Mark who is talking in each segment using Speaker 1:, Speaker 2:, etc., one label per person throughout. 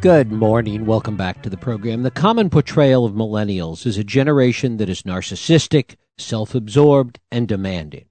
Speaker 1: Good morning. Welcome back to the program. The common portrayal of millennials is a generation that is narcissistic, self absorbed, and demanding.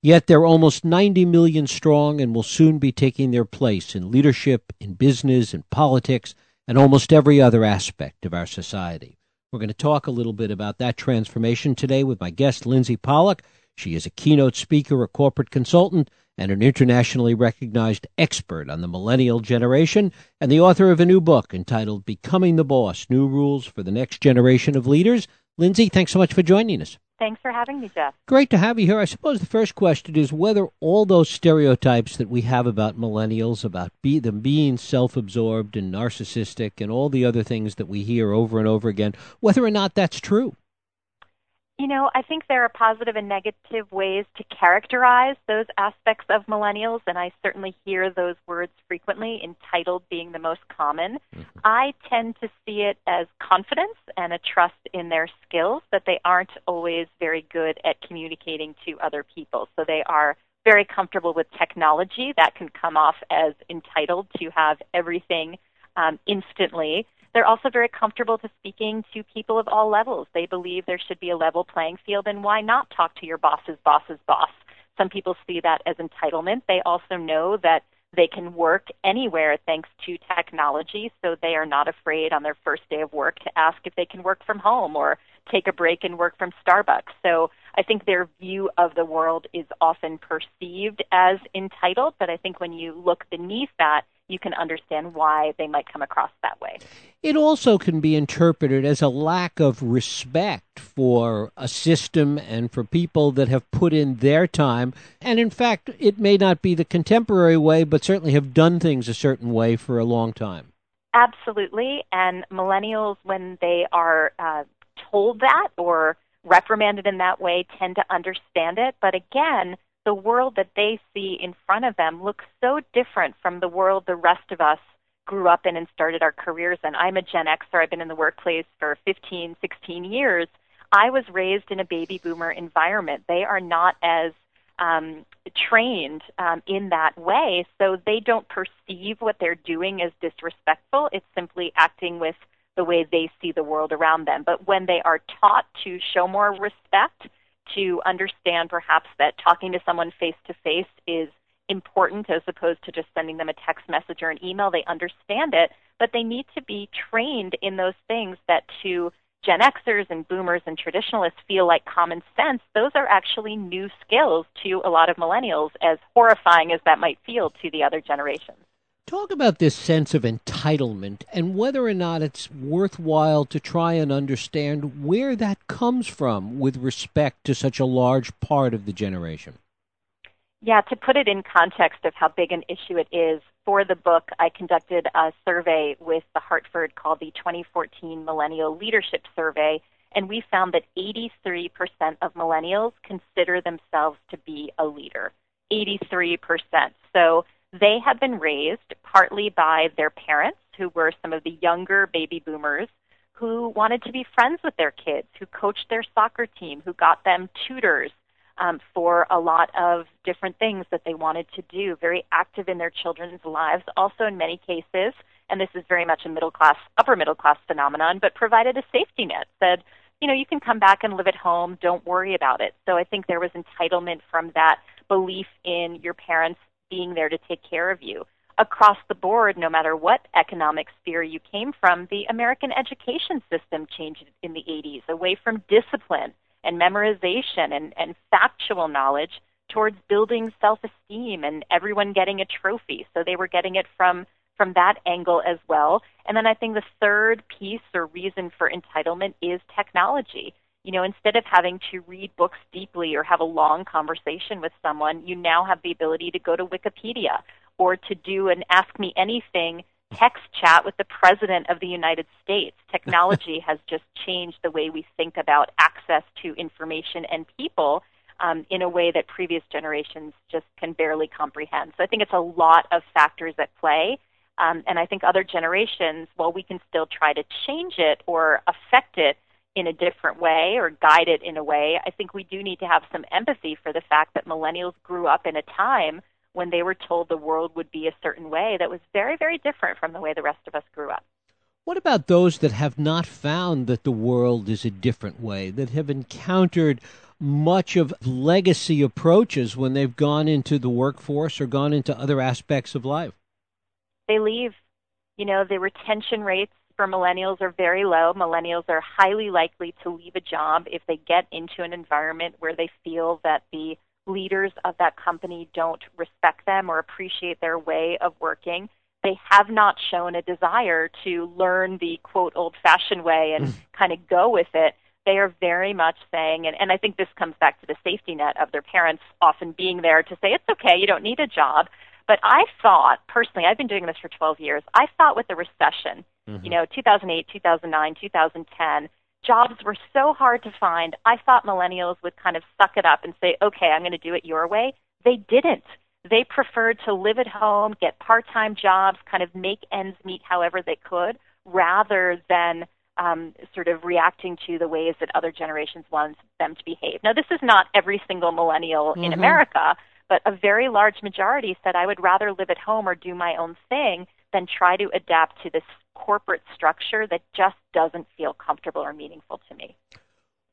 Speaker 1: Yet they're almost 90 million strong and will soon be taking their place in leadership, in business, in politics, and almost every other aspect of our society. We're going to talk a little bit about that transformation today with my guest, Lindsey Pollak. She is a keynote speaker, a corporate consultant, and an internationally recognized expert on the millennial generation, and the author of a new book entitled Becoming the Boss New Rules for the Next Generation of Leaders. Lindsey, thanks so much for joining us.
Speaker 2: Thanks for having me, Jeff.
Speaker 1: Great to have you here. I suppose the first question is whether all those stereotypes that we have about millennials, about be, them being self absorbed and narcissistic, and all the other things that we hear over and over again, whether or not that's true.
Speaker 2: You know, I think there are positive and negative ways to characterize those aspects of millennials, and I certainly hear those words frequently, entitled being the most common. Mm-hmm. I tend to see it as confidence and a trust in their skills, that they aren't always very good at communicating to other people. So they are very comfortable with technology. That can come off as entitled to have everything um, instantly. They're also very comfortable to speaking to people of all levels. They believe there should be a level playing field, and why not talk to your boss's boss's boss? Some people see that as entitlement. They also know that they can work anywhere thanks to technology, so they are not afraid on their first day of work to ask if they can work from home or take a break and work from Starbucks. So I think their view of the world is often perceived as entitled, but I think when you look beneath that, you can understand why they might come across that way.
Speaker 1: It also can be interpreted as a lack of respect for a system and for people that have put in their time. And in fact, it may not be the contemporary way, but certainly have done things a certain way for a long time.
Speaker 2: Absolutely. And millennials, when they are uh, told that or reprimanded in that way, tend to understand it. But again, the world that they see in front of them looks so different from the world the rest of us grew up in and started our careers in. I'm a Gen Xer. I've been in the workplace for 15, 16 years. I was raised in a baby boomer environment. They are not as um, trained um, in that way, so they don't perceive what they're doing as disrespectful. It's simply acting with the way they see the world around them. But when they are taught to show more respect, to understand perhaps that talking to someone face to face is important as opposed to just sending them a text message or an email. They understand it, but they need to be trained in those things that to Gen Xers and boomers and traditionalists feel like common sense. Those are actually new skills to a lot of millennials, as horrifying as that might feel to the other generations.
Speaker 1: Talk about this sense of entitlement and whether or not it's worthwhile to try and understand where that comes from with respect to such a large part of the generation.
Speaker 2: Yeah, to put it in context of how big an issue it is, for the book, I conducted a survey with the Hartford called the 2014 Millennial Leadership Survey, and we found that 83% of millennials consider themselves to be a leader. 83%. So they have been raised partly by their parents, who were some of the younger baby boomers, who wanted to be friends with their kids, who coached their soccer team, who got them tutors um, for a lot of different things that they wanted to do, very active in their children's lives, also in many cases, and this is very much a middle class, upper middle class phenomenon, but provided a safety net, said, you know, you can come back and live at home, don't worry about it. So I think there was entitlement from that belief in your parents being there to take care of you. Across the board, no matter what economic sphere you came from, the American education system changed in the 80s away from discipline and memorization and, and factual knowledge towards building self esteem and everyone getting a trophy. So they were getting it from from that angle as well. And then I think the third piece or reason for entitlement is technology. You know, instead of having to read books deeply or have a long conversation with someone, you now have the ability to go to Wikipedia or to do an Ask Me Anything text chat with the President of the United States. Technology has just changed the way we think about access to information and people um, in a way that previous generations just can barely comprehend. So I think it's a lot of factors at play. Um, and I think other generations, while we can still try to change it or affect it, in a different way or guide it in a way, I think we do need to have some empathy for the fact that millennials grew up in a time when they were told the world would be a certain way that was very, very different from the way the rest of us grew up.
Speaker 1: What about those that have not found that the world is a different way, that have encountered much of legacy approaches when they've gone into the workforce or gone into other aspects of life?
Speaker 2: They leave. You know, the retention rates for millennials are very low. Millennials are highly likely to leave a job if they get into an environment where they feel that the leaders of that company don't respect them or appreciate their way of working. They have not shown a desire to learn the quote old fashioned way and mm. kind of go with it. They are very much saying, and, and I think this comes back to the safety net of their parents often being there to say, it's okay, you don't need a job. But I thought, personally, I've been doing this for 12 years, I thought with the recession, mm-hmm. you know, 2008, 2009, 2010, jobs were so hard to find. I thought millennials would kind of suck it up and say, okay, I'm going to do it your way. They didn't. They preferred to live at home, get part time jobs, kind of make ends meet however they could, rather than um, sort of reacting to the ways that other generations want them to behave. Now, this is not every single millennial mm-hmm. in America, but a very large majority said, I would rather live at home or do my own thing than try to adapt to this corporate structure that just doesn't feel comfortable or meaningful to me.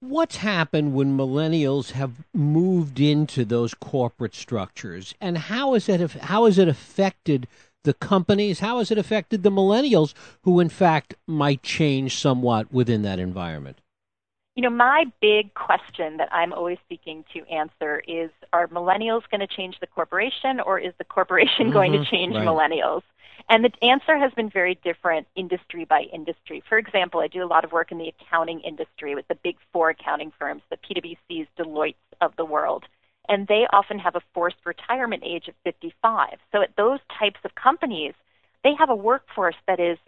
Speaker 1: What's happened when millennials have moved into those corporate structures, and how has it how has it affected the companies? How has it affected the millennials, who in fact might change somewhat within that environment?
Speaker 2: You know, my big question that I'm always seeking to answer is are millennials going to change the corporation or is the corporation mm-hmm, going to change right. millennials? And the answer has been very different industry by industry. For example, I do a lot of work in the accounting industry with the big four accounting firms, the PwC's, Deloitte's of the world. And they often have a forced retirement age of 55. So at those types of companies, they have a workforce that is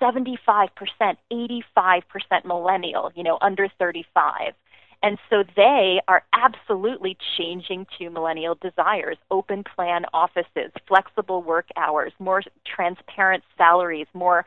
Speaker 2: 75%, 85% millennial, you know, under 35. And so they are absolutely changing to millennial desires open plan offices, flexible work hours, more transparent salaries, more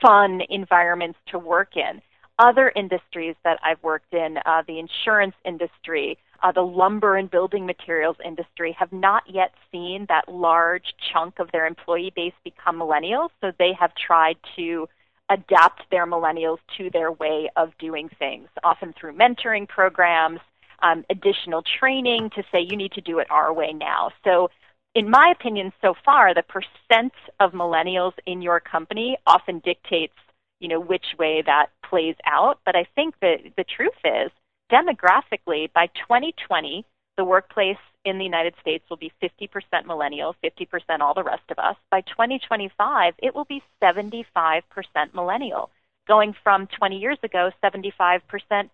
Speaker 2: fun environments to work in. Other industries that I've worked in, uh, the insurance industry, uh, the lumber and building materials industry, have not yet seen that large chunk of their employee base become millennials. So they have tried to adapt their millennials to their way of doing things, often through mentoring programs, um, additional training to say you need to do it our way now. So, in my opinion, so far, the percent of millennials in your company often dictates, you know, which way that plays out. But I think that the truth is, demographically, by 2020, the workplace in the United States will be 50% millennial, 50% all the rest of us. By 2025, it will be 75% millennial, going from 20 years ago, 75%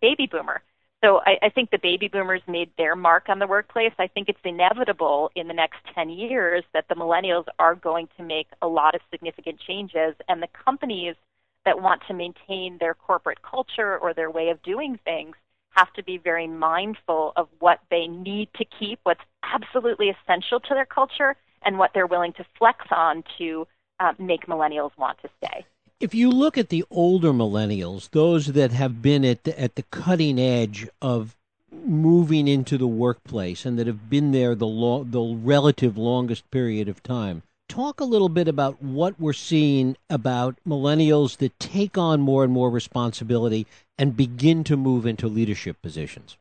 Speaker 2: baby boomer. So I, I think the baby boomers made their mark on the workplace. I think it's inevitable in the next 10 years that the millennials are going to make a lot of significant changes, and the companies that want to maintain their corporate culture or their way of doing things have to be very mindful of what they need to keep, what's absolutely essential to their culture, and what they're willing to flex on to uh, make millennials want to stay.
Speaker 1: If you look at the older millennials, those that have been at the, at the cutting edge of moving into the workplace and that have been there the lo- the relative longest period of time, talk a little bit about what we're seeing about millennials that take on more and more responsibility and begin to move into leadership positions.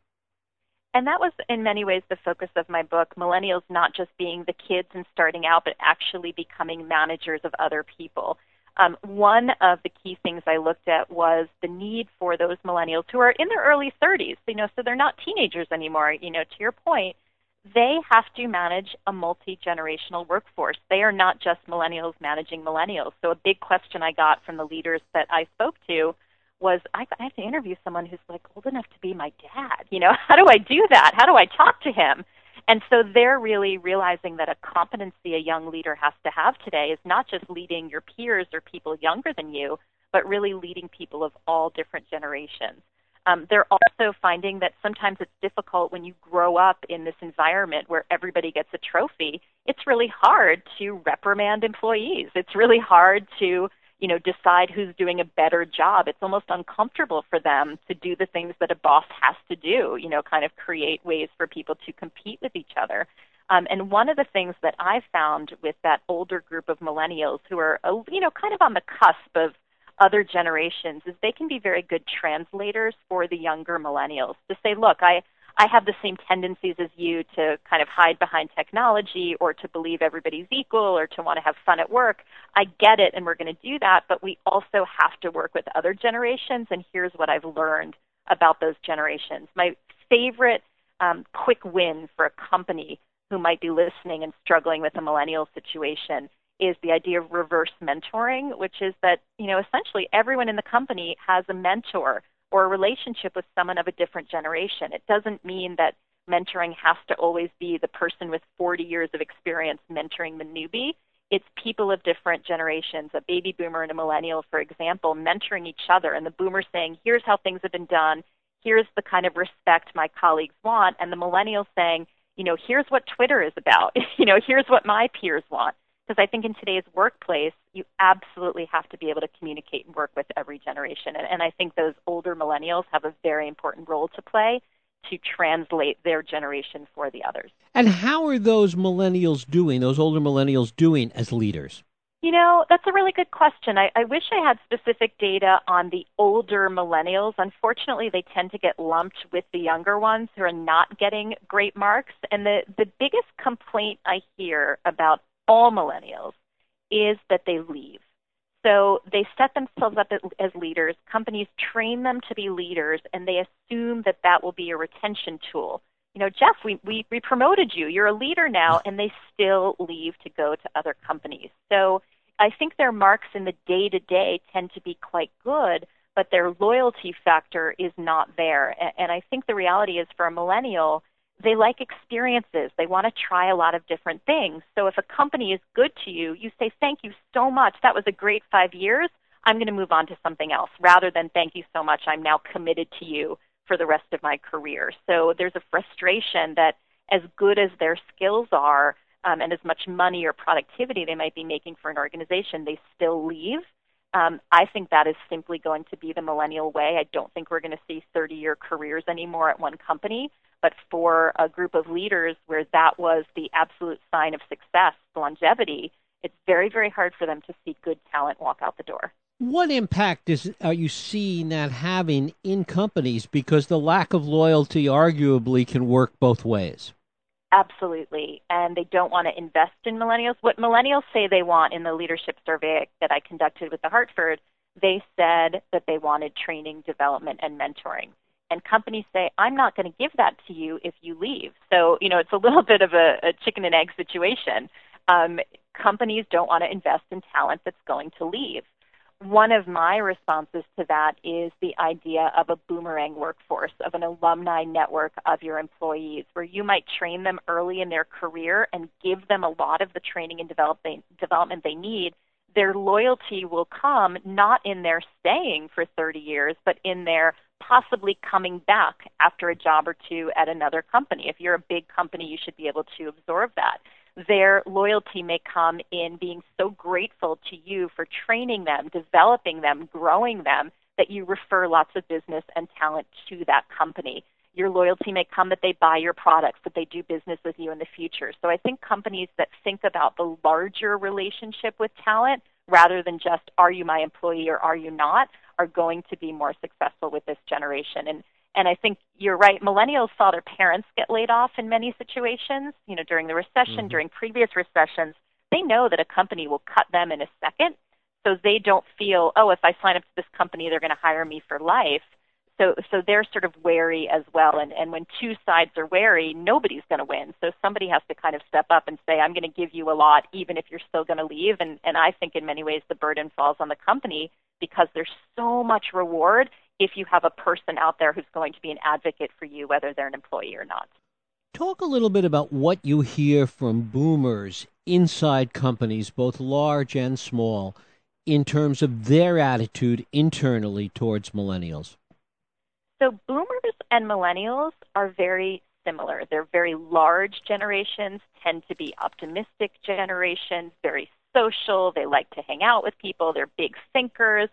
Speaker 2: And that was, in many ways, the focus of my book Millennials not just being the kids and starting out, but actually becoming managers of other people. Um, one of the key things I looked at was the need for those millennials who are in their early 30s, you know, so they're not teenagers anymore, you know, to your point, they have to manage a multi generational workforce. They are not just millennials managing millennials. So, a big question I got from the leaders that I spoke to was I, I have to interview someone who's like old enough to be my dad. You know, how do I do that? How do I talk to him? And so they're really realizing that a competency a young leader has to have today is not just leading your peers or people younger than you, but really leading people of all different generations. Um, they're also finding that sometimes it's difficult when you grow up in this environment where everybody gets a trophy. It's really hard to reprimand employees. It's really hard to, you know, decide who's doing a better job. It's almost uncomfortable for them to do the things that a boss has to do, you know, kind of create ways for people to compete with each other. Um, and one of the things that I've found with that older group of millennials who are, you know, kind of on the cusp of other generations is they can be very good translators for the younger millennials to say, look, I, I have the same tendencies as you to kind of hide behind technology or to believe everybody's equal or to want to have fun at work. I get it and we're going to do that, but we also have to work with other generations and here's what I've learned about those generations. My favorite um, quick win for a company who might be listening and struggling with a millennial situation is the idea of reverse mentoring, which is that, you know, essentially everyone in the company has a mentor or a relationship with someone of a different generation. It doesn't mean that mentoring has to always be the person with 40 years of experience mentoring the newbie. It's people of different generations, a baby boomer and a millennial, for example, mentoring each other, and the boomer saying, here's how things have been done, here's the kind of respect my colleagues want, and the millennial saying, you know, here's what Twitter is about, you know, here's what my peers want. Because I think in today's workplace, you absolutely have to be able to communicate and work with every generation. And, and I think those older millennials have a very important role to play to translate their generation for the others.
Speaker 1: And how are those millennials doing, those older millennials doing as leaders?
Speaker 2: You know, that's a really good question. I, I wish I had specific data on the older millennials. Unfortunately, they tend to get lumped with the younger ones who are not getting great marks. And the, the biggest complaint I hear about all millennials is that they leave. So they set themselves up as leaders. Companies train them to be leaders, and they assume that that will be a retention tool. You know, Jeff, we, we, we promoted you. You're a leader now, and they still leave to go to other companies. So I think their marks in the day to day tend to be quite good, but their loyalty factor is not there. And I think the reality is for a millennial, they like experiences. They want to try a lot of different things. So if a company is good to you, you say, Thank you so much. That was a great five years. I'm going to move on to something else rather than thank you so much. I'm now committed to you for the rest of my career. So there's a frustration that as good as their skills are um, and as much money or productivity they might be making for an organization, they still leave. Um, I think that is simply going to be the millennial way. I don't think we're going to see 30 year careers anymore at one company. But for a group of leaders where that was the absolute sign of success, longevity, it's very, very hard for them to see good talent walk out the door.
Speaker 1: What impact is are you seeing that having in companies? Because the lack of loyalty arguably can work both ways.
Speaker 2: Absolutely. And they don't want to invest in millennials. What millennials say they want in the leadership survey that I conducted with the Hartford, they said that they wanted training, development, and mentoring and companies say, I'm not going to give that to you if you leave. So, you know, it's a little bit of a, a chicken and egg situation. Um, companies don't want to invest in talent that's going to leave. One of my responses to that is the idea of a boomerang workforce, of an alumni network of your employees, where you might train them early in their career and give them a lot of the training and development they need their loyalty will come not in their staying for 30 years, but in their possibly coming back after a job or two at another company. If you're a big company, you should be able to absorb that. Their loyalty may come in being so grateful to you for training them, developing them, growing them, that you refer lots of business and talent to that company. Your loyalty may come that they buy your products, that they do business with you in the future. So I think companies that think about the larger relationship with talent rather than just are you my employee or are you not are going to be more successful with this generation. And and I think you're right. Millennials saw their parents get laid off in many situations. You know, during the recession, mm-hmm. during previous recessions, they know that a company will cut them in a second. So they don't feel, oh, if I sign up to this company, they're going to hire me for life. So so they're sort of wary as well. And and when two sides are wary, nobody's going to win. So somebody has to kind of step up and say, I'm going to give you a lot, even if you're still going to leave. And and I think in many ways the burden falls on the company because there's so much reward if you have a person out there who's going to be an advocate for you, whether they're an employee or not.
Speaker 1: Talk a little bit about what you hear from boomers inside companies, both large and small, in terms of their attitude internally towards millennials.
Speaker 2: So, boomers and millennials are very similar. They're very large generations, tend to be optimistic generations, very social, they like to hang out with people, they're big thinkers,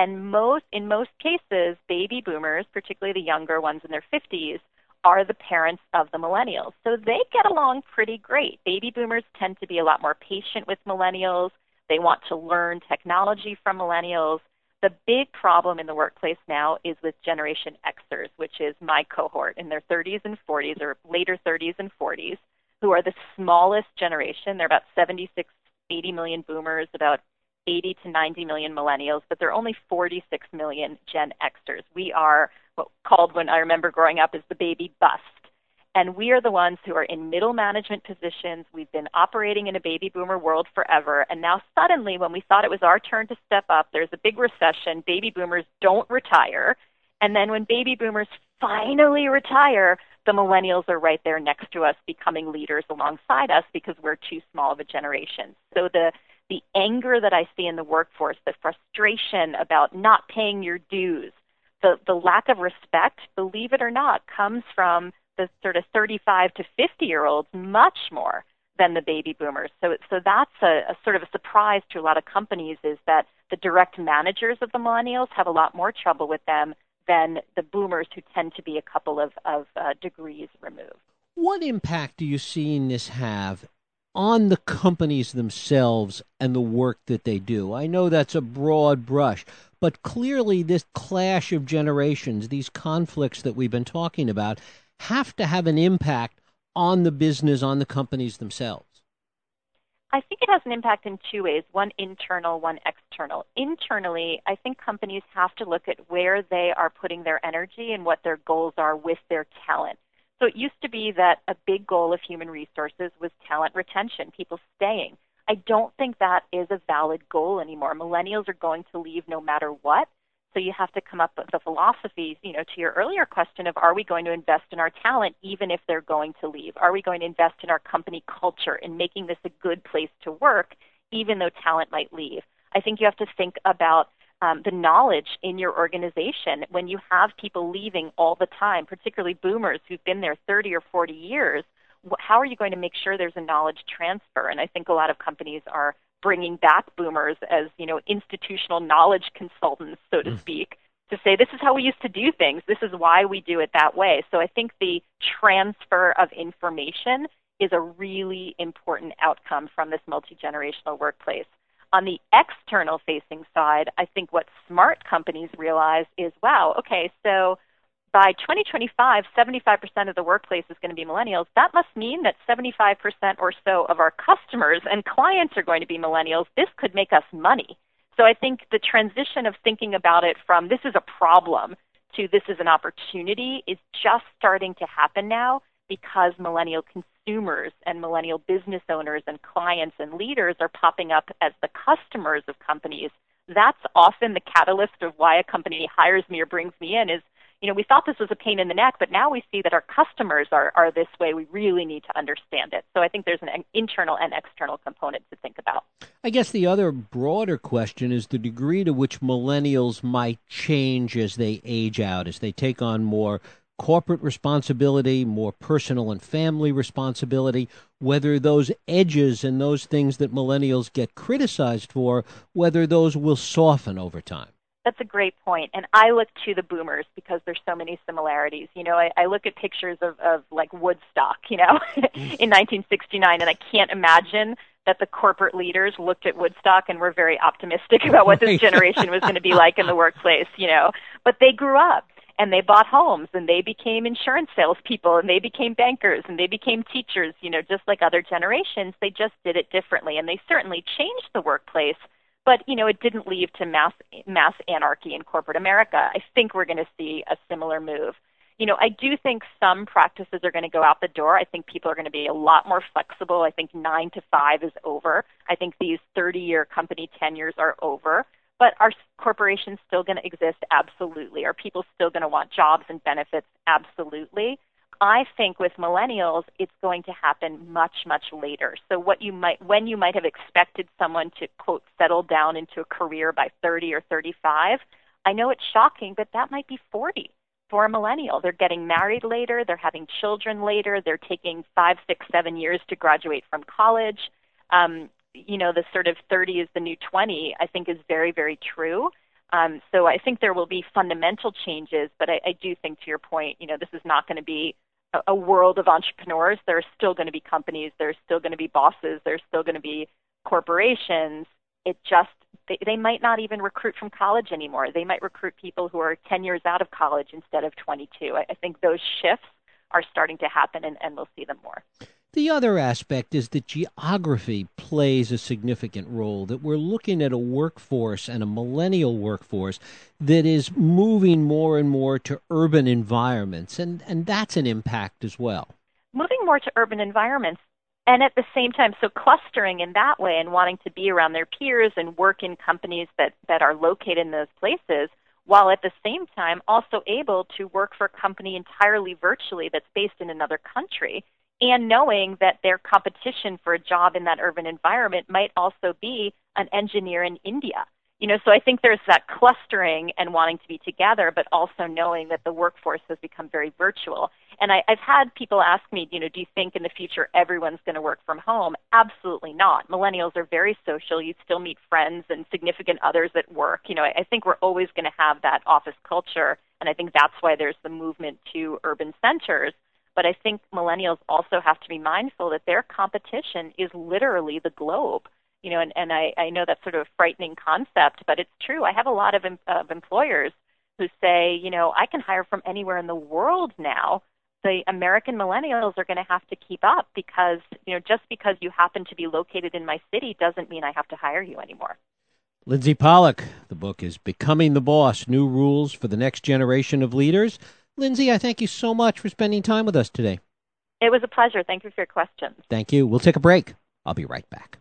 Speaker 2: and most in most cases, baby boomers, particularly the younger ones in their 50s, are the parents of the millennials. So they get along pretty great. Baby boomers tend to be a lot more patient with millennials. They want to learn technology from millennials. The big problem in the workplace now is with Generation Xers, which is my cohort in their 30s and 40s or later 30s and 40s, who are the smallest generation. They're about 76, 80 million boomers, about 80 to 90 million millennials, but there are only 46 million Gen Xers. We are what called when I remember growing up as the baby bust. And we are the ones who are in middle management positions. We've been operating in a baby boomer world forever. And now, suddenly, when we thought it was our turn to step up, there's a big recession. Baby boomers don't retire. And then, when baby boomers finally retire, the millennials are right there next to us, becoming leaders alongside us because we're too small of a generation. So, the the anger that I see in the workforce, the frustration about not paying your dues, the, the lack of respect, believe it or not, comes from the sort of 35 to 50 year olds much more than the baby boomers. So, so that's a, a sort of a surprise to a lot of companies is that the direct managers of the millennials have a lot more trouble with them than the boomers who tend to be a couple of, of uh, degrees removed.
Speaker 1: What impact do you see in this have on the companies themselves and the work that they do? I know that's a broad brush, but clearly this clash of generations, these conflicts that we've been talking about, have to have an impact on the business, on the companies themselves.
Speaker 2: I think it has an impact in two ways one internal, one external. Internally, I think companies have to look at where they are putting their energy and what their goals are with their talent. So it used to be that a big goal of human resources was talent retention, people staying. I don't think that is a valid goal anymore. Millennials are going to leave no matter what. So you have to come up with the philosophies, you know, to your earlier question of are we going to invest in our talent even if they're going to leave? Are we going to invest in our company culture in making this a good place to work even though talent might leave? I think you have to think about um, the knowledge in your organization when you have people leaving all the time, particularly boomers who've been there 30 or 40 years. How are you going to make sure there's a knowledge transfer? And I think a lot of companies are bringing back boomers as you know institutional knowledge consultants, so to mm. speak, to say this is how we used to do things. This is why we do it that way. So I think the transfer of information is a really important outcome from this multi generational workplace. On the external facing side, I think what smart companies realize is wow, okay, so by 2025, 75% of the workplace is going to be millennials. That must mean that 75% or so of our customers and clients are going to be millennials. This could make us money. So I think the transition of thinking about it from this is a problem to this is an opportunity is just starting to happen now because millennial consumers and millennial business owners and clients and leaders are popping up as the customers of companies. That's often the catalyst of why a company hires me or brings me in is, you know, we thought this was a pain in the neck, but now we see that our customers are, are this way. We really need to understand it. So I think there's an, internal and external component to think about.
Speaker 1: I guess the other broader question is the degree to which millennials might change as they age out, as they take on more corporate responsibility, more personal and family responsibility, whether those edges and those things that millennials get criticized for, whether those will soften over time.
Speaker 2: That's a great point. And I look to the boomers because there's so many similarities. You know, I, I look at pictures of, of like Woodstock, you know, in 1969, and I can't imagine that the corporate leaders looked at Woodstock and were very optimistic about what this generation was going to be like in the workplace, you know. But they grew up and they bought homes and they became insurance salespeople and they became bankers and they became teachers, you know, just like other generations. They just did it differently and they certainly changed the workplace, but you know, it didn't lead to mass mass anarchy in corporate America. I think we're going to see a similar move. You know, I do think some practices are going to go out the door. I think people are going to be a lot more flexible. I think 9 to 5 is over. I think these 30-year company tenures are over. But are corporations still going to exist? Absolutely. Are people still going to want jobs and benefits? Absolutely. I think with millennials, it's going to happen much, much later. So what you might, when you might have expected someone to quote settle down into a career by 30 or 35, I know it's shocking, but that might be 40 for a millennial. They're getting married later, they're having children later, they're taking five, six, seven years to graduate from college. Um, you know, the sort of 30 is the new 20, I think is very, very true. Um, so I think there will be fundamental changes, but I, I do think, to your point, you know, this is not going to be a, a world of entrepreneurs. There are still going to be companies, there's still going to be bosses, there's still going to be corporations. It just they, they might not even recruit from college anymore. They might recruit people who are 10 years out of college instead of 22. I, I think those shifts are starting to happen, and, and we'll see them more.
Speaker 1: The other aspect is that geography plays a significant role, that we're looking at a workforce and a millennial workforce that is moving more and more to urban environments, and, and that's an impact as well.
Speaker 2: Moving more to urban environments, and at the same time, so clustering in that way and wanting to be around their peers and work in companies that, that are located in those places, while at the same time also able to work for a company entirely virtually that's based in another country and knowing that their competition for a job in that urban environment might also be an engineer in India. You know, so I think there's that clustering and wanting to be together, but also knowing that the workforce has become very virtual. And I, I've had people ask me, you know, do you think in the future everyone's going to work from home? Absolutely not. Millennials are very social. You still meet friends and significant others at work. You know, I, I think we're always going to have that office culture, and I think that's why there's the movement to urban centers but I think millennials also have to be mindful that their competition is literally the globe. You know, and, and I, I know that's sort of a frightening concept, but it's true. I have a lot of, of employers who say, you know, I can hire from anywhere in the world now. The American millennials are going to have to keep up because, you know, just because you happen to be located in my city doesn't mean I have to hire you anymore.
Speaker 1: Lindsey Pollak, the book is Becoming the Boss New Rules for the Next Generation of Leaders. Lindsey, I thank you so much for spending time with us today.
Speaker 2: It was a pleasure. Thank you for your questions.
Speaker 1: Thank you. We'll take a break. I'll be right back.